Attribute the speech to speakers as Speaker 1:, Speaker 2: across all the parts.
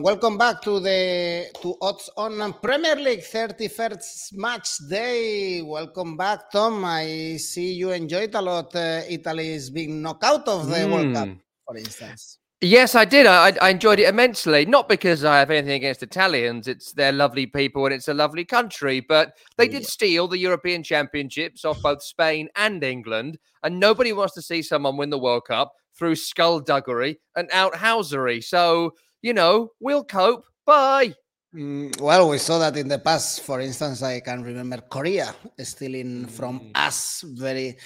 Speaker 1: And welcome back to the to odds on Premier League 31st match day. Welcome back, Tom. I see you enjoyed a lot uh, Italy's being knocked out of the mm. World Cup, hmm. for instance.
Speaker 2: Yes, I did. I, I, enjoyed it immensely. Not because I have anything against Italians. It's they're lovely people and it's a lovely country. But they did steal the European Championships off both Spain and England. And nobody wants to see someone win the World Cup through skullduggery and outhousery. So, you know, we'll cope. Bye.
Speaker 1: Mm, well, we saw that in the past. For instance, I can remember Korea stealing from mm. us very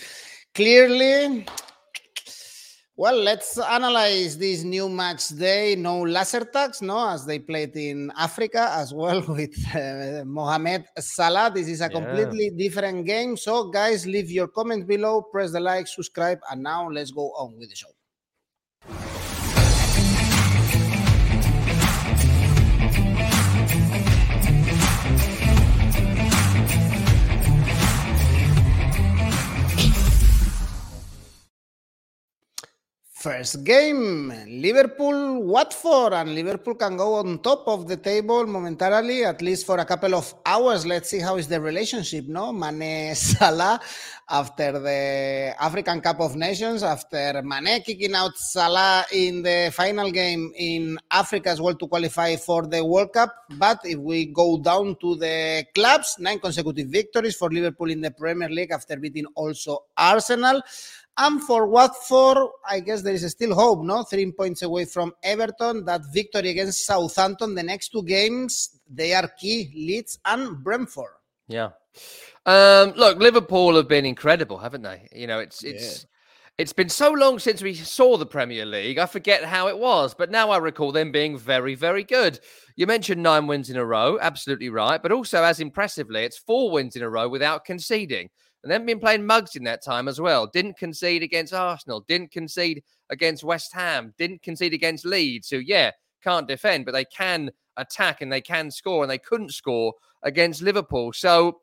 Speaker 1: clearly. Well, let's analyze this new match day. No laser tags, no, as they played in Africa as well with uh, Mohamed Salah. This is a completely yeah. different game. So, guys, leave your comments below, press the like, subscribe, and now let's go on with the show. First game, Liverpool, Watford, and Liverpool can go on top of the table momentarily, at least for a couple of hours. Let's see how is the relationship, no? Mane Salah after the African Cup of Nations, after Mane kicking out Salah in the final game in Africa as well to qualify for the World Cup. But if we go down to the clubs, nine consecutive victories for Liverpool in the Premier League after beating also Arsenal. And for Watford, I guess there is still hope, no? Three points away from Everton. That victory against Southampton, the next two games, they are key Leeds and Brentford.
Speaker 2: Yeah. Um, look, Liverpool have been incredible, haven't they? You know, it's it's yeah. it's been so long since we saw the Premier League. I forget how it was, but now I recall them being very, very good. You mentioned nine wins in a row, absolutely right, but also as impressively, it's four wins in a row without conceding and then been playing mugs in that time as well. Didn't concede against Arsenal, didn't concede against West Ham, didn't concede against Leeds, who, yeah, can't defend, but they can attack and they can score, and they couldn't score against Liverpool. So,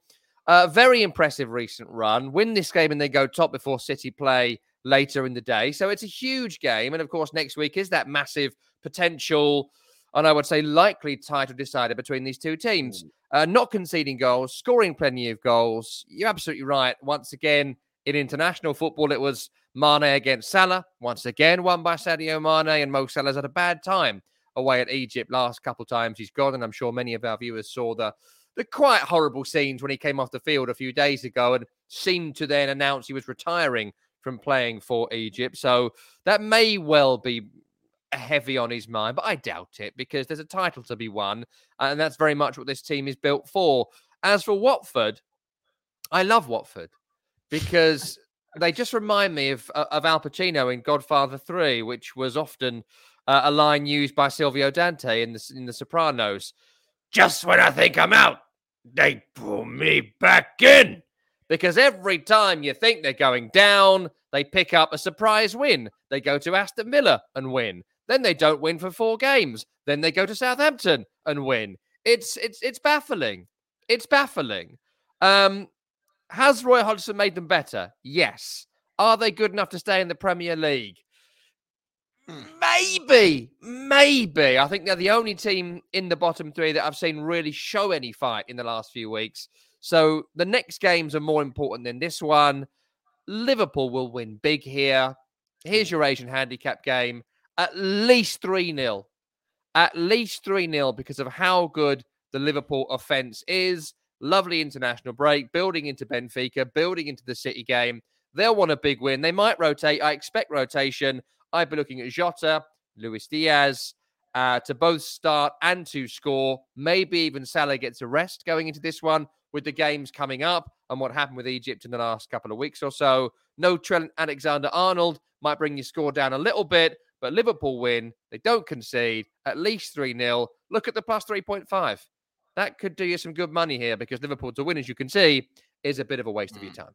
Speaker 2: uh, very impressive recent run. Win this game and they go top before City play later in the day. So, it's a huge game. And of course, next week is that massive potential and I would say likely title decider between these two teams. Mm. Uh, not conceding goals, scoring plenty of goals. You're absolutely right. Once again, in international football, it was Mane against Salah. Once again, won by Sadio Mane, and Mo Salah's had a bad time away at Egypt last couple times he's gone. And I'm sure many of our viewers saw the the quite horrible scenes when he came off the field a few days ago and seemed to then announce he was retiring from playing for Egypt. So that may well be heavy on his mind, but I doubt it because there's a title to be won, and that's very much what this team is built for. As for Watford, I love Watford because they just remind me of uh, of Al Pacino in Godfather Three, which was often uh, a line used by Silvio Dante in the in The Sopranos. Just when I think I'm out, they pull me back in. Because every time you think they're going down, they pick up a surprise win. They go to Aston Villa and win. Then they don't win for four games. Then they go to Southampton and win. It's it's it's baffling. It's baffling. Um, has Roy Hodgson made them better? Yes. Are they good enough to stay in the Premier League? Hmm. Maybe, maybe. I think they're the only team in the bottom three that I've seen really show any fight in the last few weeks. So the next games are more important than this one. Liverpool will win big here. Here's your Asian handicap game at least 3 0. At least 3 0 because of how good the Liverpool offense is. Lovely international break, building into Benfica, building into the City game. They'll want a big win. They might rotate. I expect rotation. I'd be looking at Jota, Luis Diaz uh, to both start and to score. Maybe even Salah gets a rest going into this one with the games coming up and what happened with Egypt in the last couple of weeks or so. No Trent Alexander Arnold might bring your score down a little bit, but Liverpool win. They don't concede, at least 3 0. Look at the plus 3.5. That could do you some good money here because Liverpool to win, as you can see, is a bit of a waste of your mm. time.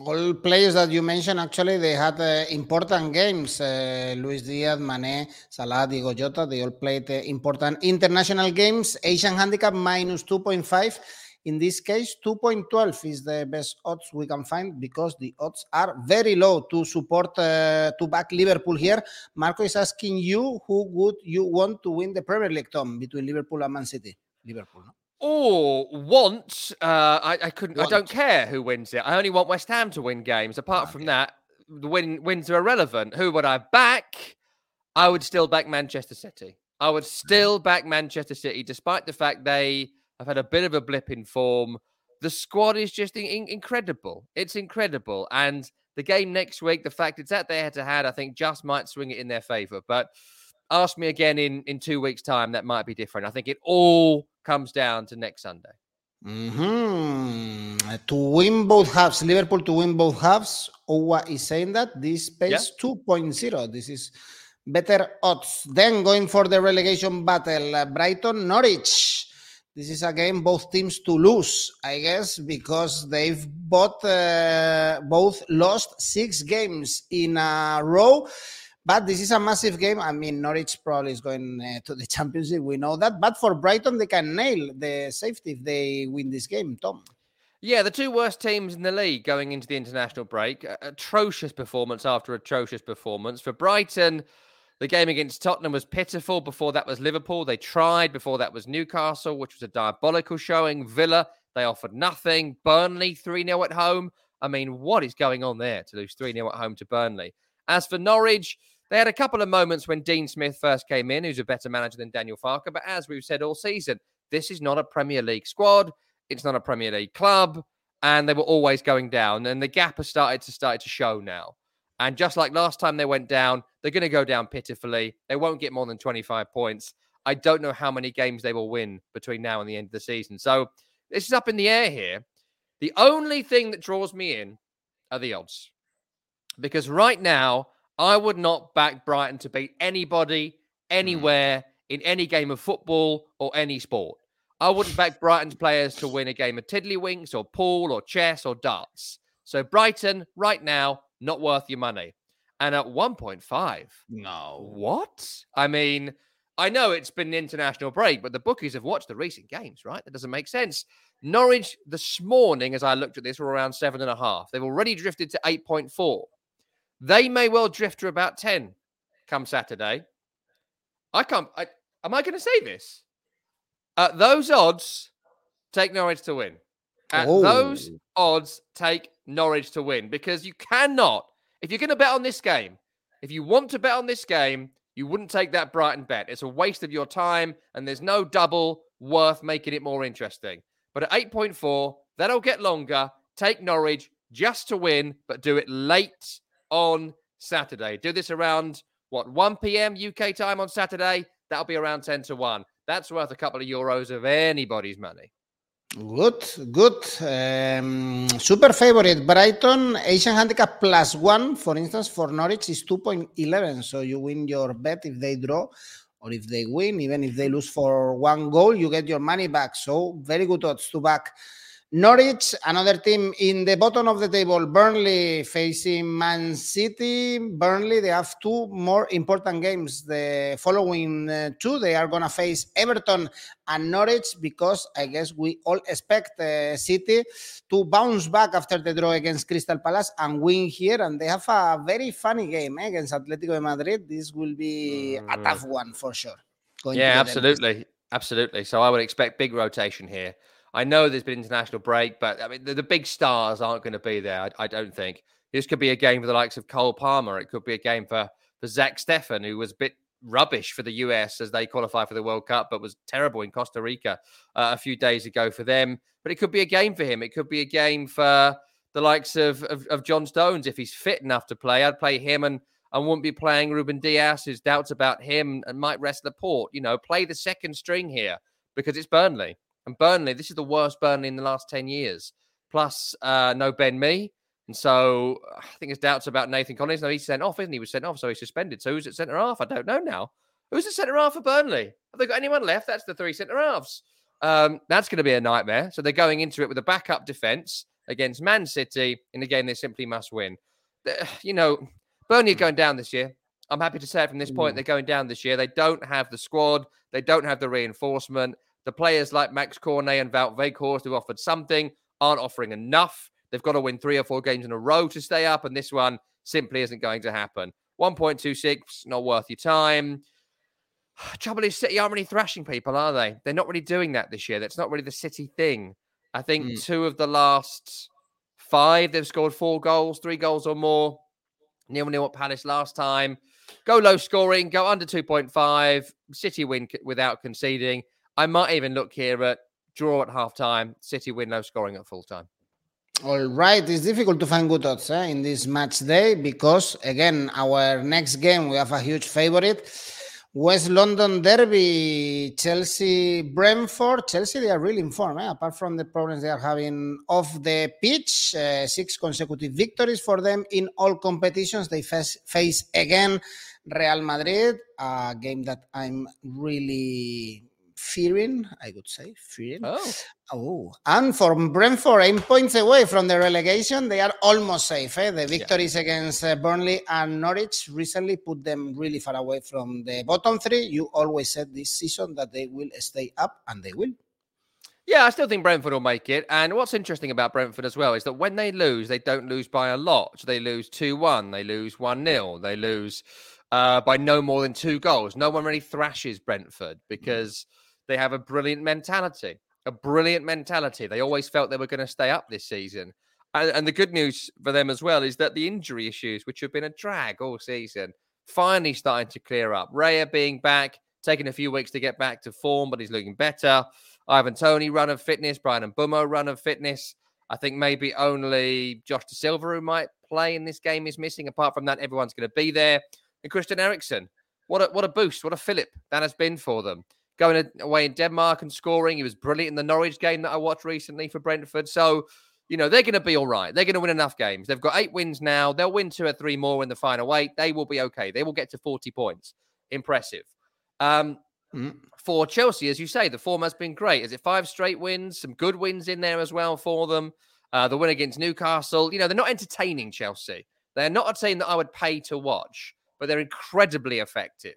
Speaker 1: All players that you mentioned, actually, they had uh, important games. Uh, Luis Diaz, Mane, Salah, Diego Jota, they all played uh, important international games. Asian handicap minus 2.5 In this case, 2.12 is the best odds we can find because the odds are very low to support uh, to back Liverpool here. Marco is asking you who would you want to win the Premier League, Tom, between Liverpool and Man City? Liverpool. No?
Speaker 2: Or want, uh, I, I couldn't. Want. I don't care who wins it. I only want West Ham to win games. Apart okay. from that, the win wins are irrelevant. Who would I back? I would still back Manchester City. I would still back Manchester City, despite the fact they have had a bit of a blip in form. The squad is just in- incredible. It's incredible, and the game next week, the fact it's at their head to head, I think just might swing it in their favour. But ask me again in in two weeks' time, that might be different. I think it all comes down to next Sunday.
Speaker 1: Mm-hmm. To win both halves, Liverpool to win both halves. Owa is saying that this pays yeah. 2.0. This is better odds. Then going for the relegation battle, uh, Brighton Norwich. This is a game both teams to lose, I guess, because they've both uh, both lost six games in a row. But this is a massive game. I mean, Norwich probably is going uh, to the championship. We know that. But for Brighton, they can nail the safety if they win this game, Tom.
Speaker 2: Yeah, the two worst teams in the league going into the international break. Atrocious performance after atrocious performance. For Brighton, the game against Tottenham was pitiful. Before that was Liverpool. They tried. Before that was Newcastle, which was a diabolical showing. Villa, they offered nothing. Burnley, 3 0 at home. I mean, what is going on there to lose 3 0 at home to Burnley? As for Norwich, they had a couple of moments when Dean Smith first came in, who's a better manager than Daniel Farke. But as we've said all season, this is not a Premier League squad. It's not a Premier League club. And they were always going down. And the gap has started to start to show now. And just like last time they went down, they're going to go down pitifully. They won't get more than 25 points. I don't know how many games they will win between now and the end of the season. So this is up in the air here. The only thing that draws me in are the odds. Because right now, I would not back Brighton to beat anybody, mm. anywhere, in any game of football or any sport. I wouldn't back Brighton's players to win a game of tiddlywinks or pool or chess or darts. So Brighton, right now, not worth your money. And at 1.5.
Speaker 1: No.
Speaker 2: What? I mean, I know it's been an international break, but the bookies have watched the recent games, right? That doesn't make sense. Norwich this morning, as I looked at this, were around seven and a half. They've already drifted to 8.4. They may well drift to about 10 come Saturday. I can't. I, am I going to say this? At those odds, take Norwich to win. At oh. those odds, take Norwich to win because you cannot, if you're going to bet on this game, if you want to bet on this game, you wouldn't take that Brighton bet. It's a waste of your time and there's no double worth making it more interesting. But at 8.4, that'll get longer. Take Norwich just to win, but do it late on Saturday. Do this around what 1 p.m. UK time on Saturday. That'll be around 10 to 1. That's worth a couple of euros of anybody's money.
Speaker 1: Good, good. Um, super favorite Brighton Asian handicap plus one, for instance, for Norwich is 2.11. So you win your bet if they draw or if they win, even if they lose for one goal, you get your money back. So very good odds to back Norwich, another team in the bottom of the table, Burnley facing Man City. Burnley, they have two more important games. The following uh, two, they are going to face Everton and Norwich because I guess we all expect uh, City to bounce back after the draw against Crystal Palace and win here. And they have a very funny game eh, against Atletico de Madrid. This will be mm. a tough one for sure.
Speaker 2: yeah, absolutely. Absolutely. So I would expect big rotation here. I know there's been international break, but I mean the, the big stars aren't going to be there. I, I, don't think this could be a game for the likes of Cole Palmer. It could be a game for for Zach Steffen, who was a bit rubbish for the US as they qualify for the World Cup, but was terrible in Costa Rica uh, a few days ago for them. But it could be a game for him. It could be a game for the likes of, of, of John Stones if he's fit enough to play. I'd play him and and wouldn't be playing Ruben Dias, who's doubts about him and might rest the port. You know, play the second string here because it's Burnley. And Burnley, this is the worst Burnley in the last 10 years. Plus, uh, no Ben Mee. And so I think there's doubts about Nathan Collins. No, he's sent off, isn't he? he? was sent off, so he's suspended. So who's at centre half? I don't know now. Who's at centre half for Burnley? Have they got anyone left? That's the three centre halves. Um, that's going to be a nightmare. So they're going into it with a backup defence against Man City in a game they simply must win. You know, Burnley are going down this year. I'm happy to say it from this point. They're going down this year. They don't have the squad. They don't have the reinforcement. The players like Max Cornet and Wout Weghorst who offered something aren't offering enough. They've got to win three or four games in a row to stay up, and this one simply isn't going to happen. 1.26, not worth your time. Trouble is, City aren't really thrashing people, are they? They're not really doing that this year. That's not really the City thing. I think mm. two of the last five, they've scored four goals, three goals or more. Nil nil at Palace last time. Go low scoring, go under 2.5. City win without conceding. I might even look here at draw at half time, City win low scoring at full time.
Speaker 1: All right, it's difficult to find good odds eh, in this match day because, again, our next game we have a huge favorite. West London Derby, Chelsea, Brentford. Chelsea, they are really in form, eh? apart from the problems they are having off the pitch. Uh, six consecutive victories for them in all competitions. They face, face again Real Madrid, a game that I'm really fearing, I would say, fearing.
Speaker 2: Oh.
Speaker 1: Oh, and from Brentford, eight points away from the relegation, they are almost safe. Eh? The victories yeah. against uh, Burnley and Norwich recently put them really far away from the bottom three. You always said this season that they will stay up, and they will.
Speaker 2: Yeah, I still think Brentford will make it. And what's interesting about Brentford as well is that when they lose, they don't lose by a lot. They lose 2 1, they lose 1 0, they lose uh, by no more than two goals. No one really thrashes Brentford because they have a brilliant mentality. A brilliant mentality. They always felt they were going to stay up this season. And, and the good news for them as well is that the injury issues, which have been a drag all season, finally starting to clear up. Raya being back, taking a few weeks to get back to form, but he's looking better. Ivan Toney run of fitness, Bryan and Mbeumo run of fitness. I think maybe only Josh Dasilva who might play in this game is missing. Apart from that, everyone's going to be there. And Christian Eriksen, what a what a boost, what a fillip that has been for them going away in Denmark and scoring. He was brilliant in the Norwich game that I watched recently for Brentford. So, you know, they're going to be all right. They're going to win enough games. They've got eight wins now. They'll win two or three more in the final eight. They will be okay. They will get to 40 points. Impressive. Um, mm-hmm. For Chelsea, as you say, the form has been great. Is it five straight wins? Some good wins in there as well for them. Uh, the win against Newcastle. You know, they're not entertaining Chelsea. They're not a team that I would pay to watch, but they're incredibly effective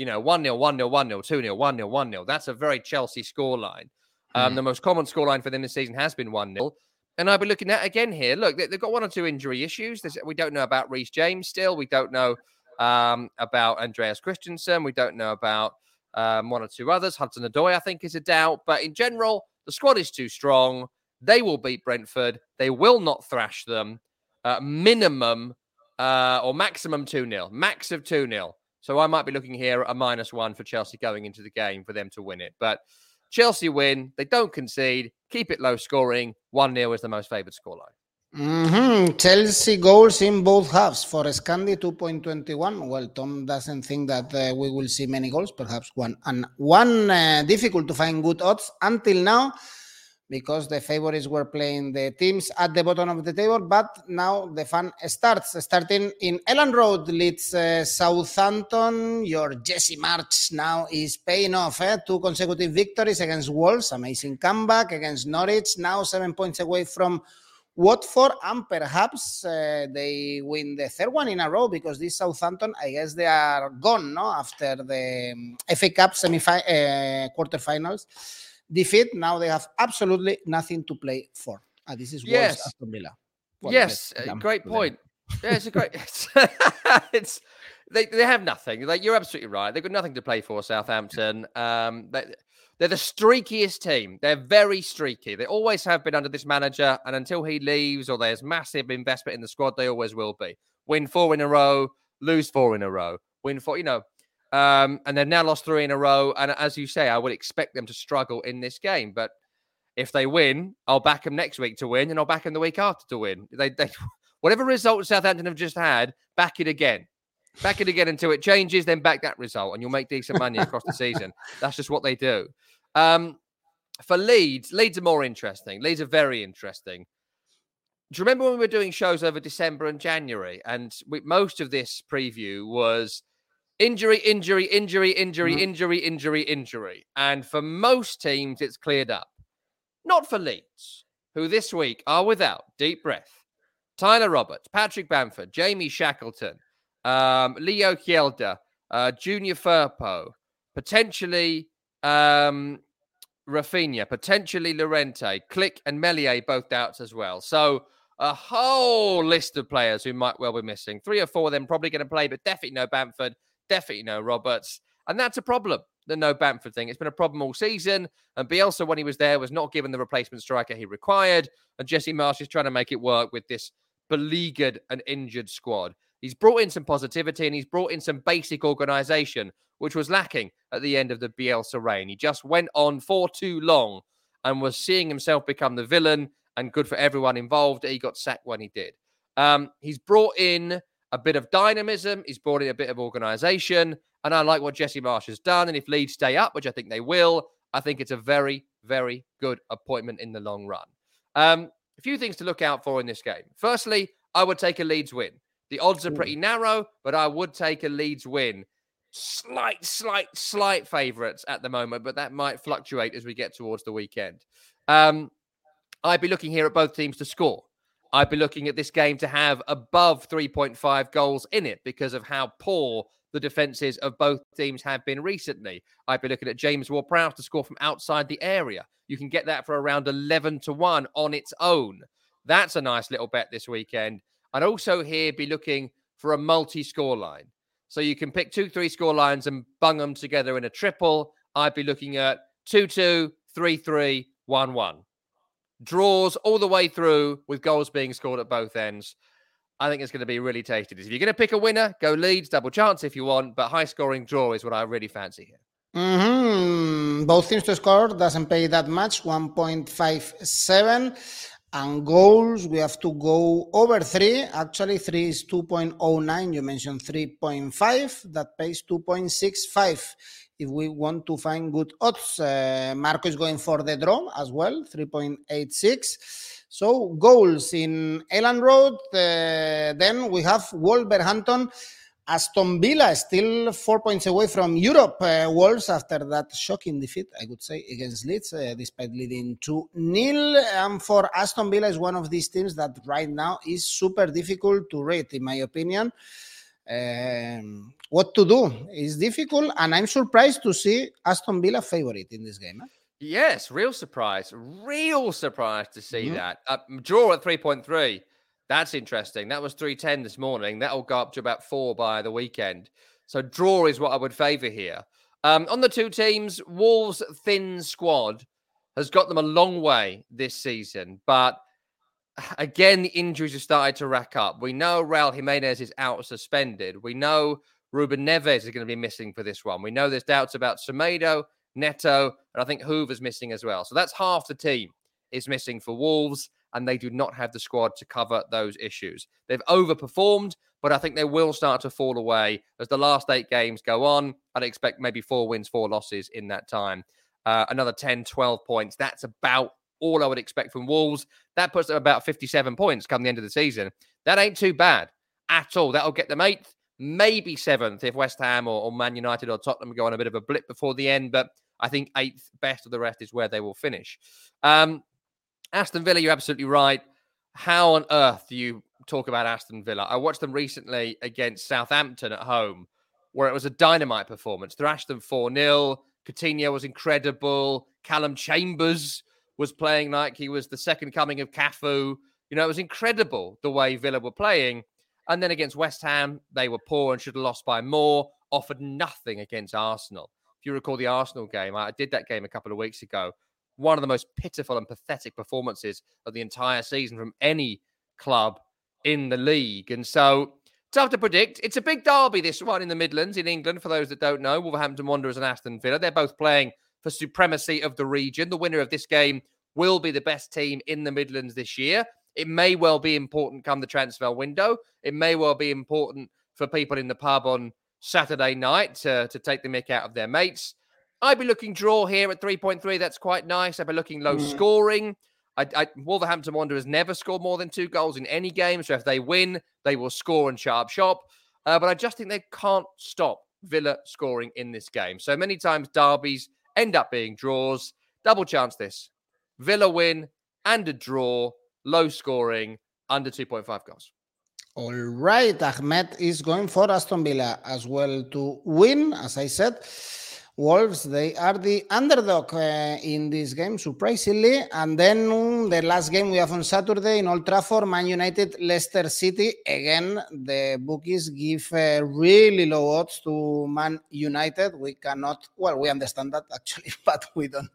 Speaker 2: you know, 1 0, 1 0, 1 0, 2 0, 1 0, 1 0. That's a very Chelsea scoreline. Um, mm. The most common scoreline for them this season has been 1 0. And I'll be looking at again here. Look, they've got one or two injury issues. There's, we don't know about Reece James still. We don't know um, about Andreas Christensen. We don't know about um, one or two others. Hudson Odoi, I think, is a doubt. But in general, the squad is too strong. They will beat Brentford. They will not thrash them. Uh, minimum uh, or maximum 2 0. Max of 2 0. So I might be looking here at a minus one for Chelsea going into the game for them to win it. But Chelsea win. They don't concede. Keep it low scoring. 1 0 is the most favoured scoreline.
Speaker 1: Mm-hmm. Chelsea goals in both halves for Scandi 2.21. Well, Tom doesn't think that uh, we will see many goals, perhaps one. And one uh, difficult to find good odds until now because the favorites were playing the teams at the bottom of the table. But now the fun starts. Starting in Elland Road Leeds uh, Southampton. Your Jesse Marsch now is paying off. Eh? Two consecutive victories against Wolves. Amazing comeback against Norwich. Now seven points away from Watford, and perhaps uh, they win the third one in a row because this Southampton, I guess they are gone no after the um, FA Cup semi uh, quarterfinals defeat. Now they have absolutely nothing to play for. Uh, this is yes. Aston Villa.
Speaker 2: Well, yes, uh, great point. yeah, it's a great. It's, it's, they they have nothing. Like you're absolutely right. They've got nothing to play for. Southampton. Um, they, they're the streakiest team. They're very streaky. They always have been under this manager, and until he leaves or there's massive investment in the squad, they always will be. Win four in a row, lose four in a row. Win four, you know, um, and they've now lost three in a row. And as you say, I would expect them to struggle in this game. But if they win, I'll back them next week to win, and I'll back them the week after to win. They, they whatever result Southampton have just had, back it again. Back it again until it changes, then back that result, and you'll make decent money across the season. That's just what they do. Um, for Leeds, Leeds are more interesting. Leeds are very interesting. Do you remember when we were doing shows over December and January? And we, most of this preview was injury, injury, injury, injury, mm-hmm. injury, injury, injury. And for most teams, it's cleared up. Not for Leeds, who this week are without deep breath. Tyler Roberts, Patrick Bamford, Jamie Shackleton, um, Leo Hjelde, uh, Junior Firpo, potentially um, Raphinha, potentially Llorente, Klich and Meslier both doubts as well. So a whole list of players who might well be missing. Three or four of them probably going to play, but definitely no Bamford, definitely no Roberts. And that's a problem, the no Bamford thing. It's been a problem all season. And Bielsa, when he was there, was not given the replacement striker he required. And Jesse Marsch is trying to make it work with this beleaguered and injured squad. He's brought in some positivity and he's brought in some basic organisation, which was lacking at the end of the Bielsa reign. He just went on for too long and was seeing himself become the villain and good for everyone involved. He got sacked when he did. Um, he's brought in a bit of dynamism. He's brought in a bit of organisation, and I like what Jesse Marsch has done. And if Leeds stay up, which I think they will, I think it's a very, very good appointment in the long run. Um, a few things to look out for in this game. Firstly, I would take a Leeds win. The odds are pretty narrow, but I would take a Leeds win. Slight, slight, slight favourites at the moment, but that might fluctuate as we get towards the weekend. Um, I'd be looking here at both teams to score. I'd be looking at this game to have above 3.5 goals in it because of how poor the defenses of both teams have been recently. I'd be looking at James Ward Prowse to score from outside the area. You can get that for around 11 to 1 on its own. That's a nice little bet this weekend. I'd also here be looking for a multi score line. So you can pick two, three score lines and bung them together in a triple. I'd be looking at 2 2, 3 3, 1 1 draws all the way through with goals being scored at both ends. I think it's going to be really tasty. If you're going to pick a winner, go Leeds, double chance if you want, but high scoring draw is what I really fancy here.
Speaker 1: Mm-hmm. Both teams to score doesn't pay that much, 1.57. And goals, we have to go over three. Actually, three is 2.09. You mentioned 3.5. That pays 2.65 if we want to find good odds. Uh, Marco is going for the draw as well, 3.86. So goals in Elland Road. Uh, then we have Wolverhampton. Aston Villa still four points away from Europe. Uh, Wolves after that shocking defeat, I would say, against Leeds, uh, despite leading 2 nil. And for Aston Villa is one of these teams that right now is super difficult to rate, in my opinion. Um, what to do is difficult, and I'm surprised to see Aston Villa favorite in this game.
Speaker 2: Yes, real surprise, real surprise to see mm-hmm. that uh, draw at three point three. That's interesting. That was three ten this morning. That'll go up to about four by the weekend. So draw is what I would favour here. Um, on the two teams, Wolves' thin squad has got them a long way this season, but again, the injuries have started to rack up. We know Raul Jimenez is out suspended. We know Ruben Neves is going to be missing for this one. We know there's doubts about Semedo, Neto, and I think Hoever's missing as well. So that's half the team is missing for Wolves, and they do not have the squad to cover those issues. They've overperformed, but I think they will start to fall away as the last eight games go on. I'd expect maybe four wins, four losses in that time. Uh, another 10, 12 points. That's about all I would expect from Wolves. That puts them about 57 points come the end of the season. That ain't too bad at all. That'll get them eighth, maybe seventh if West Ham or, or Man United or Tottenham go on a bit of a blip before the end. But I think eighth, best of the rest is where they will finish. Um, Aston Villa, you're absolutely right. How on earth do you talk about Aston Villa? I watched them recently against Southampton at home, where it was a dynamite performance. Thrashed them 4 0. Coutinho was incredible. Callum Chambers was playing like he was the second coming of Cafu. You know, it was incredible the way Villa were playing. And then against West Ham, they were poor and should have lost by more, offered nothing against Arsenal. If you recall the Arsenal game, I did that game a couple of weeks ago. One of the most pitiful and pathetic performances of the entire season from any club in the league. And so tough to predict. It's a big derby, this one in the Midlands in England, for those that don't know. Wolverhampton Wanderers and Aston Villa. They're both playing for supremacy of the region. The winner of this game will be the best team in the Midlands this year. It may well be important come the transfer window. It may well be important for people in the pub on Saturday night to, to take the mick out of their mates. I'd be looking draw here at 3.3. That's quite nice. I'd be looking low mm. scoring. I, I, Wolverhampton Wanderers never score more than two goals in any game. So if they win, they will score and sharp shop. Uh, but I just think they can't stop Villa scoring in this game. So many times derbies end up being draws. Double chance this. Villa win and a draw, low scoring, under 2.5 goals.
Speaker 1: All right, Ahmed is going for Aston Villa as well to win, as I said. Wolves, they are the underdog uh, in this game, surprisingly. And then um, the last game we have on Saturday in Old Trafford, Man United, Leicester City. Again, the bookies give uh, really low odds to Man United. We cannot, well, we understand that actually, but we don't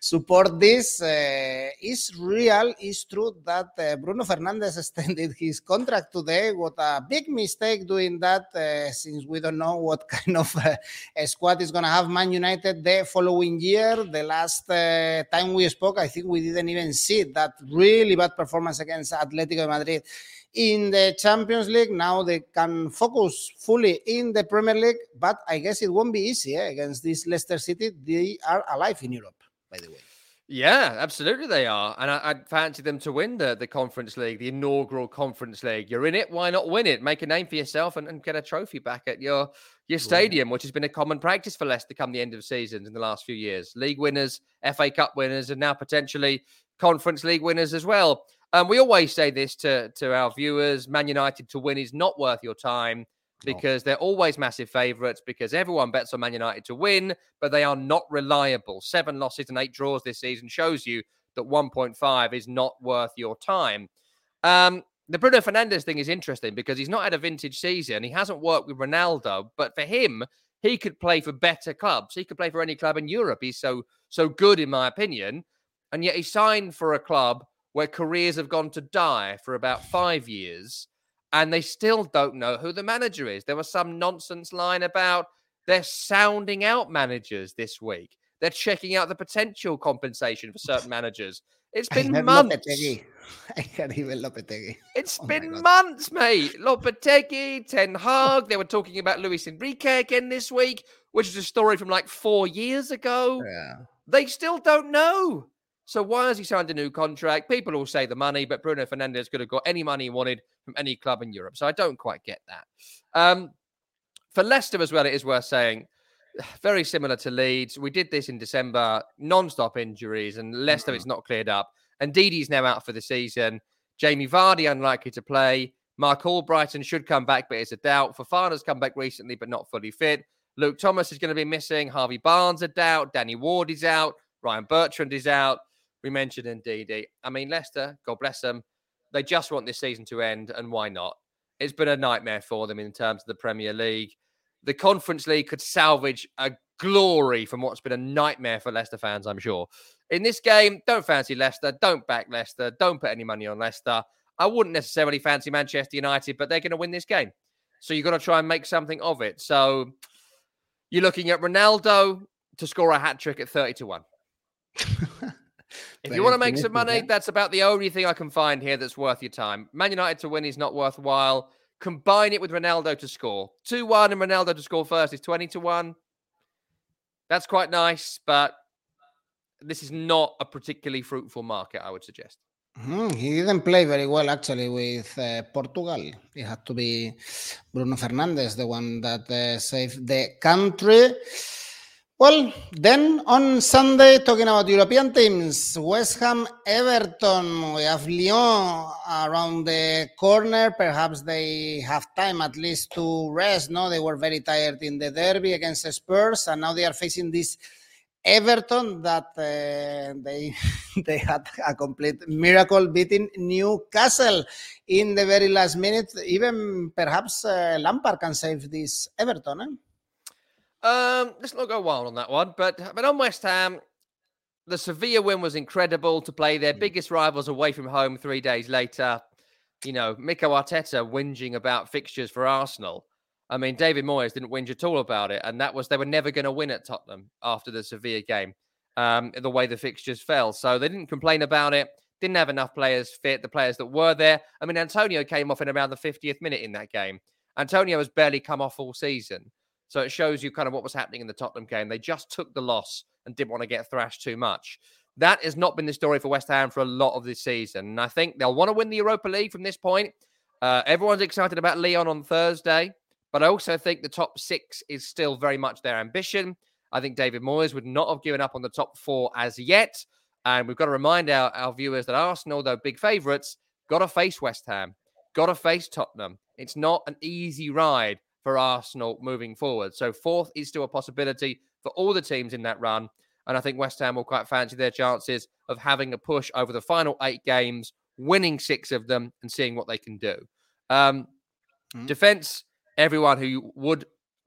Speaker 1: support this. Uh, it's real, it's true that uh, Bruno Fernandes extended his contract today. What a big mistake doing that, uh, since we don't know what kind of uh, squad is going to have Man United the following year. The last uh, time we spoke, I think we didn't even see that really bad performance against Atletico Madrid in the Champions League. Now they can focus fully in the Premier League, but I guess it won't be easy eh? against this Leicester City. They are alive in Europe, by the way.
Speaker 2: Yeah, absolutely they are. And I, would fancy them to win the, the Conference League, the inaugural Conference League. You're in it, why not win it? Make a name for yourself and, and get a trophy back at your your stadium, yeah. which has been a common practice for Leicester come the end of seasons in the last few years. League winners, FA Cup winners, and now potentially Conference League winners as well. Um, we always say this to, to our viewers Man United to win is not worth your time because they're always massive favourites because everyone bets on Man United to win, but they are not reliable. Seven losses and eight draws this season shows you that 1.5 is not worth your time. Um, the Bruno Fernandes thing is interesting because he's not had a vintage season. He hasn't worked with Ronaldo, but for him, he could play for better clubs. He could play for any club in Europe. He's so so good, in my opinion. And yet he signed for a club where careers have gone to die for about five years and they still don't know who the manager is. There was some nonsense line about they're sounding out managers this week. They're checking out the potential compensation for certain managers. It's been months. Lopetegui.
Speaker 1: I can't even Lopetegui.
Speaker 2: It's oh been months, mate. Lopetegui, Ten Hag. They were talking about Luis Enrique again this week, which is a story from like four years ago. Yeah. They still don't know. So why has he signed a new contract? People all say the money, but Bruno Fernandes could have got any money he wanted from any club in Europe. So I don't quite get that. Um, for Leicester as well, it is worth saying, very similar to Leeds. We did this in December, non-stop injuries, and Leicester mm-hmm. is not cleared up. And Ndidi's now out for the season. Jamie Vardy unlikely to play. Marc Albrighton should come back, but it's a doubt. Fofana's come back recently, but not fully fit. Luke Thomas is going to be missing. Harvey Barnes a doubt. Danny Ward is out. Ryan Bertrand is out. We mentioned Ndidi. I mean, Leicester, God bless them, they just want this season to end, and why not? It's been a nightmare for them in terms of the Premier League. The Conference League could salvage a glory from what's been a nightmare for Leicester fans, I'm sure. In this game, don't fancy Leicester, don't back Leicester, don't put any money on Leicester. I wouldn't necessarily fancy Manchester United, but they're going to win this game. So you've got to try and make something of it. So you're looking at Ronaldo to score a hat trick at 30 to 1. If you want to make some money, that's about the only thing I can find here that's worth your time. Man United to win is not worthwhile. Combine it with Ronaldo to score. 2 1 and Ronaldo to score first is 20 to 1. That's quite nice, but this is not a particularly fruitful market, I would suggest.
Speaker 1: Mm, he didn't play very well actually with uh, Portugal. It had to be Bruno Fernandes, the one that uh, saved the country. Well, then on Sunday, talking about European teams, West Ham, Everton, we have Lyon around the corner. Perhaps they have time at least to rest. No, they were very tired in the derby against the Spurs, and now they are facing this Everton that uh, they they had a complete miracle beating Newcastle in the very last minute. Even perhaps uh, Lampard can save this Everton. Eh?
Speaker 2: Um, let's not go wild on that one. But but on West Ham, the Sevilla win was incredible to play their mm. biggest rivals away from home three days later. You know, Mikel Arteta whinging about fixtures for Arsenal. I mean, David Moyes didn't whinge at all about it, and that was they were never going to win at Tottenham after the Sevilla game. Um, the way the fixtures fell, so they didn't complain about it. Didn't have enough players fit. The players that were there. I mean, Antonio came off in around the 50th minute in that game. Antonio has barely come off all season. So it shows you kind of what was happening in the Tottenham game. They just took the loss and didn't want to get thrashed too much. That has not been the story for West Ham for a lot of this season. And I think they'll want to win the Europa League from this point. Uh, everyone's excited about Lyon on Thursday, but I also think the top six is still very much their ambition. I think David Moyes would not have given up on the top four as yet. And we've got to remind our, our viewers that Arsenal, though big favourites, got to face West Ham, got to face Tottenham. It's not an easy ride for Arsenal moving forward. So fourth is still a possibility. for all the teams in that run. And I think West Ham will quite fancy their chances of having a push over the final eight games, winning six of them, and seeing what they can do. Um, mm. Defense, everyone who would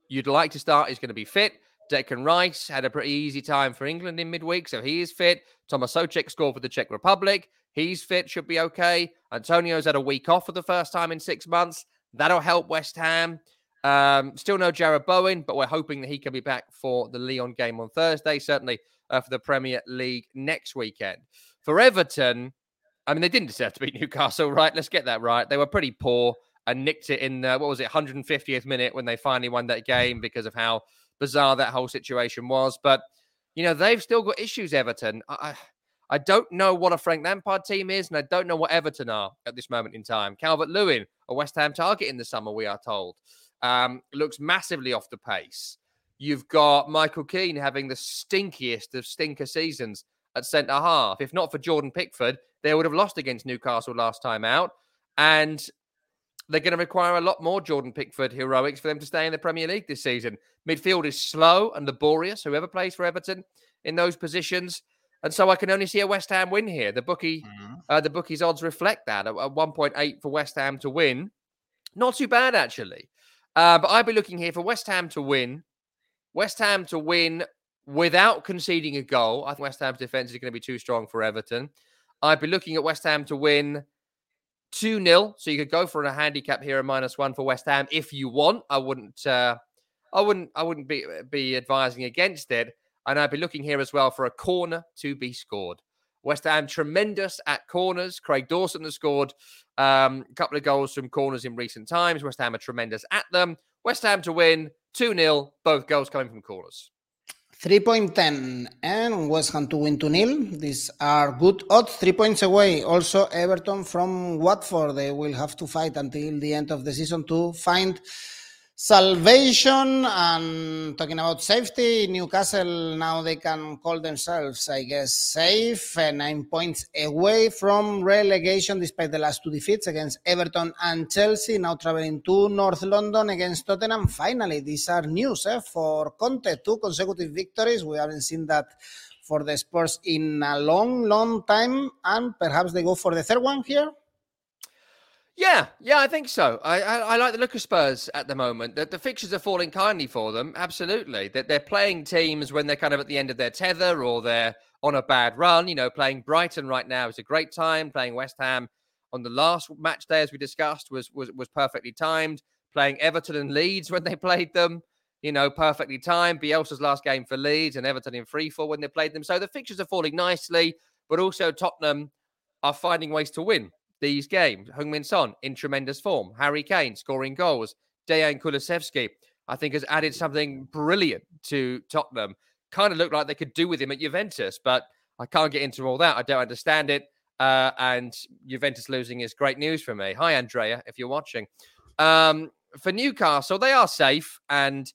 Speaker 2: you'd like to start is going to be fit. Declan Rice had a pretty easy time for England in midweek, so he is fit. Tomas Soucek scored for the Czech Republic. He's fit, should be okay. Antonio's had a week off for the first time in six months. That'll help West Ham. Um, still no Jarrod Bowen, but we're hoping that he can be back for the Lyon game on Thursday, certainly uh, for the Premier League next weekend. For Everton, I mean, they didn't deserve to beat Newcastle, right? Let's get that right. They were pretty poor and nicked it in, what was it, 150th minute when they finally won that game because of how bizarre that whole situation was. But, you know, they've still got issues, Everton. I, I don't know what a Frank Lampard team is, and I don't know what Everton are at this moment in time. Calvert Lewin, a West Ham target in the summer, we are told, um, looks massively off the pace. You've got Michael Keane having the stinkiest of stinker seasons at centre half. If not for Jordan Pickford, they would have lost against Newcastle last time out. And they're going to require a lot more Jordan Pickford heroics for them to stay in the Premier League this season. Midfield is slow and laborious, whoever plays for Everton in those positions. And so I can only see a West Ham win here. The bookie, mm-hmm. uh, the bookies odds reflect that at 1.8 for West Ham to win. Not too bad, actually. Uh, but I'd be looking here for West Ham to win. West Ham to win without conceding a goal. I think West Ham's defense is going to be too strong for Everton. I'd be looking at West Ham to win 2 0. So you could go for a handicap here, a minus one for West Ham if you want. I wouldn't. Uh, I wouldn't. I wouldn't be be advising against it. And I'd be looking here as well for a corner to be scored. West Ham tremendous at corners. Craig Dawson has scored um, a couple of goals from corners in recent times. West Ham are tremendous at them. West Ham to win 2 0, both goals coming from corners.
Speaker 1: 3.10 and West Ham to win 2 0. These are good odds, three points away. Also, Everton from Watford. They will have to fight until the end of the season to find salvation and talking about safety newcastle now they can call themselves i guess safe uh, nine points away from relegation despite the last two defeats against everton and chelsea now traveling to north london against tottenham. Finally these are news eh, for conte. Two consecutive victories. We haven't seen that for the spurs in a long long time and perhaps they go for the third one here
Speaker 2: yeah, yeah, I think so. I, I, I, like the look of Spurs at the moment. The, the fixtures are falling kindly for them. Absolutely, that they're, they're playing teams when they're kind of at the end of their tether or they're on a bad run. You know, playing Brighton right now is a great time. Playing West Ham on the last match day, as we discussed, was was was perfectly timed. Playing Everton and Leeds when they played them, you know, perfectly timed. Bielsa's last game for Leeds and Everton in free fall when they played them. So the fixtures are falling nicely, but also Tottenham are finding ways to win these games. Heung-min Son in tremendous form. Harry Kane scoring goals. Dejan Kulusevski, I think, has added something brilliant to Tottenham. Kind of looked like they could do with him at Juventus, but I can't get into all that. I don't understand it. Uh, and Juventus losing is great news for me. Hi, Andrea, if you're watching. Um, for Newcastle, they are safe. And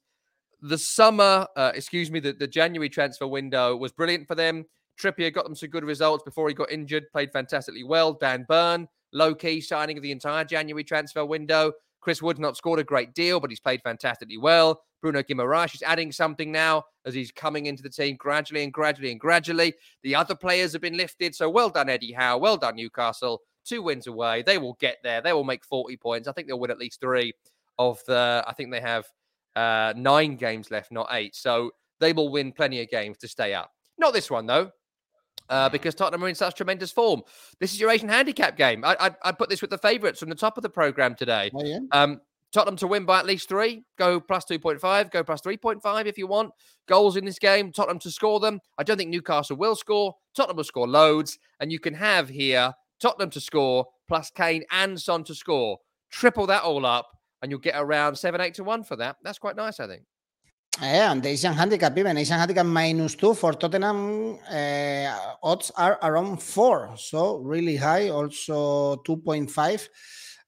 Speaker 2: the summer, uh, excuse me, the, the January transfer window was brilliant for them. Trippier got them some good results before he got injured, played fantastically well. Dan Burn low key signing of the entire January transfer window. Chris Wood's not scored a great deal, but he's played fantastically well. Bruno Guimaraes is adding something now as he's coming into the team gradually and gradually and gradually. The other players have been lifted. So well done, Eddie Howe. Well done, Newcastle. Two wins away. They will get there. They will make 40 points. I think they'll win at least three of the, I think they have uh, nine games left, not eight. So they will win plenty of games to stay up. Not this one, though uh, because Tottenham are in such tremendous form. This is your Asian handicap game. I, I, I put this with the favourites from the top of the programme today. Oh, yeah? um, Tottenham to win by at least three, go plus 2.5, go plus 3.5 if you want. Goals in this game, Tottenham to score them. I don't think Newcastle will score. Tottenham will score loads. And you can have here Tottenham to score plus Kane and Son to score. Triple that all up, and you'll get around 7 8 to 1 for that. That's quite nice, I think.
Speaker 1: Yeah, and the Asian handicap, even Asian handicap minus two for Tottenham, uh, odds are around four, so really high. Also 2.5,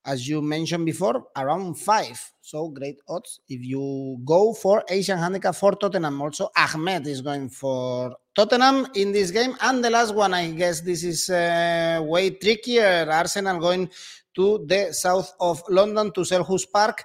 Speaker 1: as you mentioned before, around five. So great odds if you go for Asian handicap for Tottenham. Also, Ahmed is going for Tottenham in this game. And the last one, I guess this is uh, way trickier. Arsenal going to the south of London to Selhurst Park.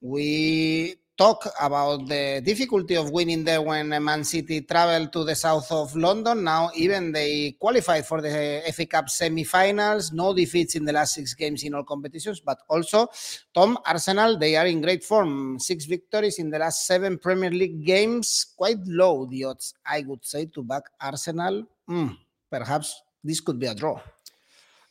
Speaker 1: We talk about the difficulty of winning there when Man City traveled to the south of London. Now, even they qualified for the FA Cup semi-finals. No defeats in the last six games in all competitions, but also Tom Arsenal. They are in great form. Six victories in the last seven Premier League games. Quite low the odds, I would say, to back Arsenal. Mm, perhaps this could be a draw.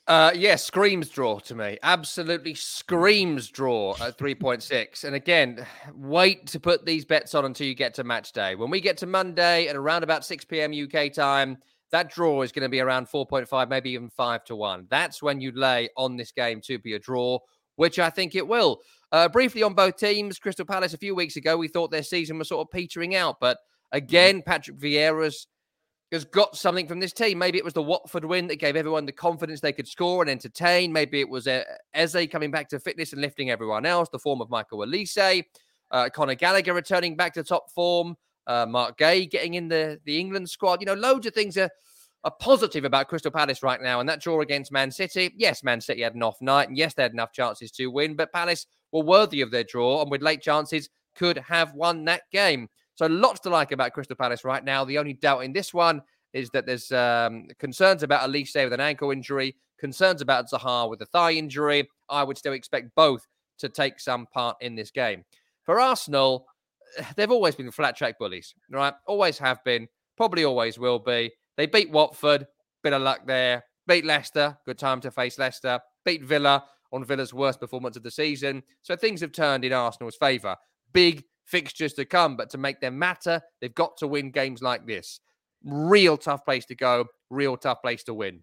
Speaker 2: Uh, yeah, screams draw to me. Absolutely screams draw at 3.6. And again, wait to put these bets on until you get to match day. When we get to Monday at around about 6 p.m. UK time, that draw is going to be around 4.5, maybe even 5 to 1. That's when you lay on this game to be a draw, which I think it will. Uh, briefly on both teams, Crystal Palace a few weeks ago, we thought their season was sort of petering out. But mm-hmm. again, Patrick Vieira's has got something from this team. Maybe it was the Watford win that gave everyone the confidence they could score and entertain. Maybe it was uh, Eze coming back to fitness and lifting everyone else, the form of Michael Olise, uh, Conor Gallagher returning back to top form, uh, Marc Guéhi getting in the, the England squad. You know, loads of things are, are positive about Crystal Palace right now. And that draw against Man City, yes, Man City had an off night, and yes, they had enough chances to win, but Palace were worthy of their draw and with late chances could have won that game. So lots to like about Crystal Palace right now. The only doubt in this one is that there's um, concerns about Olise with an ankle injury, concerns about Zaha with a thigh injury. I would still expect both to take some part in this game. For Arsenal, they've always been flat track bullies, right? Always have been, probably always will be. They beat Watford, bit of luck there. Beat Leicester, good time to face Leicester. Beat Villa on Villa's worst performance of the season. So things have turned in Arsenal's favour. Big fixtures to come, but to make them matter, they've got to win games like this. Real tough place to go, real tough place to win.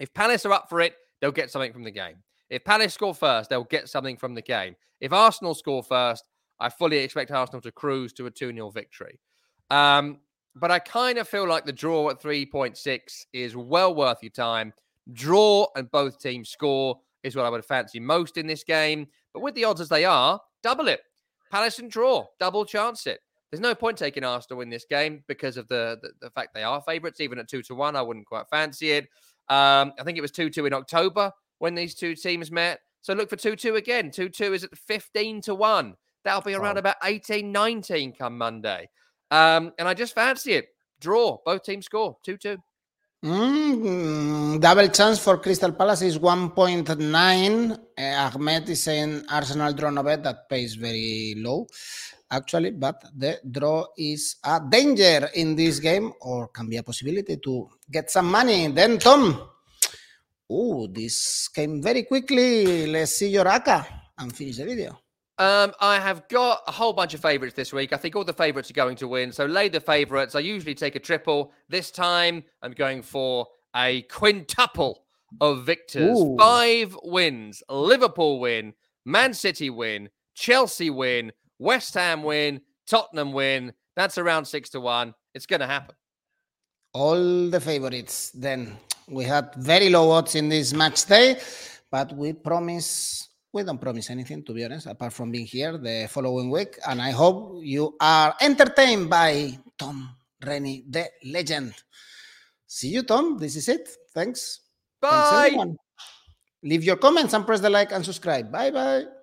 Speaker 2: If Palace are up for it, they'll get something from the game. If Palace score first, they'll get something from the game. If Arsenal score first, I fully expect Arsenal to cruise to a 2 0 victory. Um, but I kind of feel like the draw at 3.6 is well worth your time. Draw and both teams score is what I would fancy most in this game. But with the odds as they are, double it. Palace and draw, double chance it. There's no point taking Arsenal in this game because of the, the, the fact they are favourites, even at two to one. I wouldn't quite fancy it. Um, I think it was two two in October when these two teams met. So look for two two again. Two two is at fifteen to one. That'll be around oh. about 18, 19 come Monday. Um, and I just fancy it. Draw. Both teams score two two.
Speaker 1: Mm, double chance for Crystal Palace is 1.9. Uh, Ahmed is saying Arsenal draw no bet that pays very low actually, but the draw is a danger in this game or can be a possibility to get some money. Then, Tom, oh, this came very quickly. Let's see your ACCA and finish the video.
Speaker 2: Um, I have got a whole bunch of favourites this week. I think all the favourites are going to win. So lay the favourites. I usually take a triple. This time I'm going for a quintuple of victors. Ooh. Five wins. Liverpool win. Man City win. Chelsea win. West Ham win, Tottenham win. That's around six to one. It's going to happen.
Speaker 1: All the favorites. Then we had very low odds in this match day, but we promise we don't promise anything to be honest, apart from being here the following week. And I hope you are entertained by Tom Rennie, the legend. See you, Tom. This is it. Thanks.
Speaker 2: Bye.
Speaker 1: Thanks, Leave your comments and press the like and subscribe. Bye bye.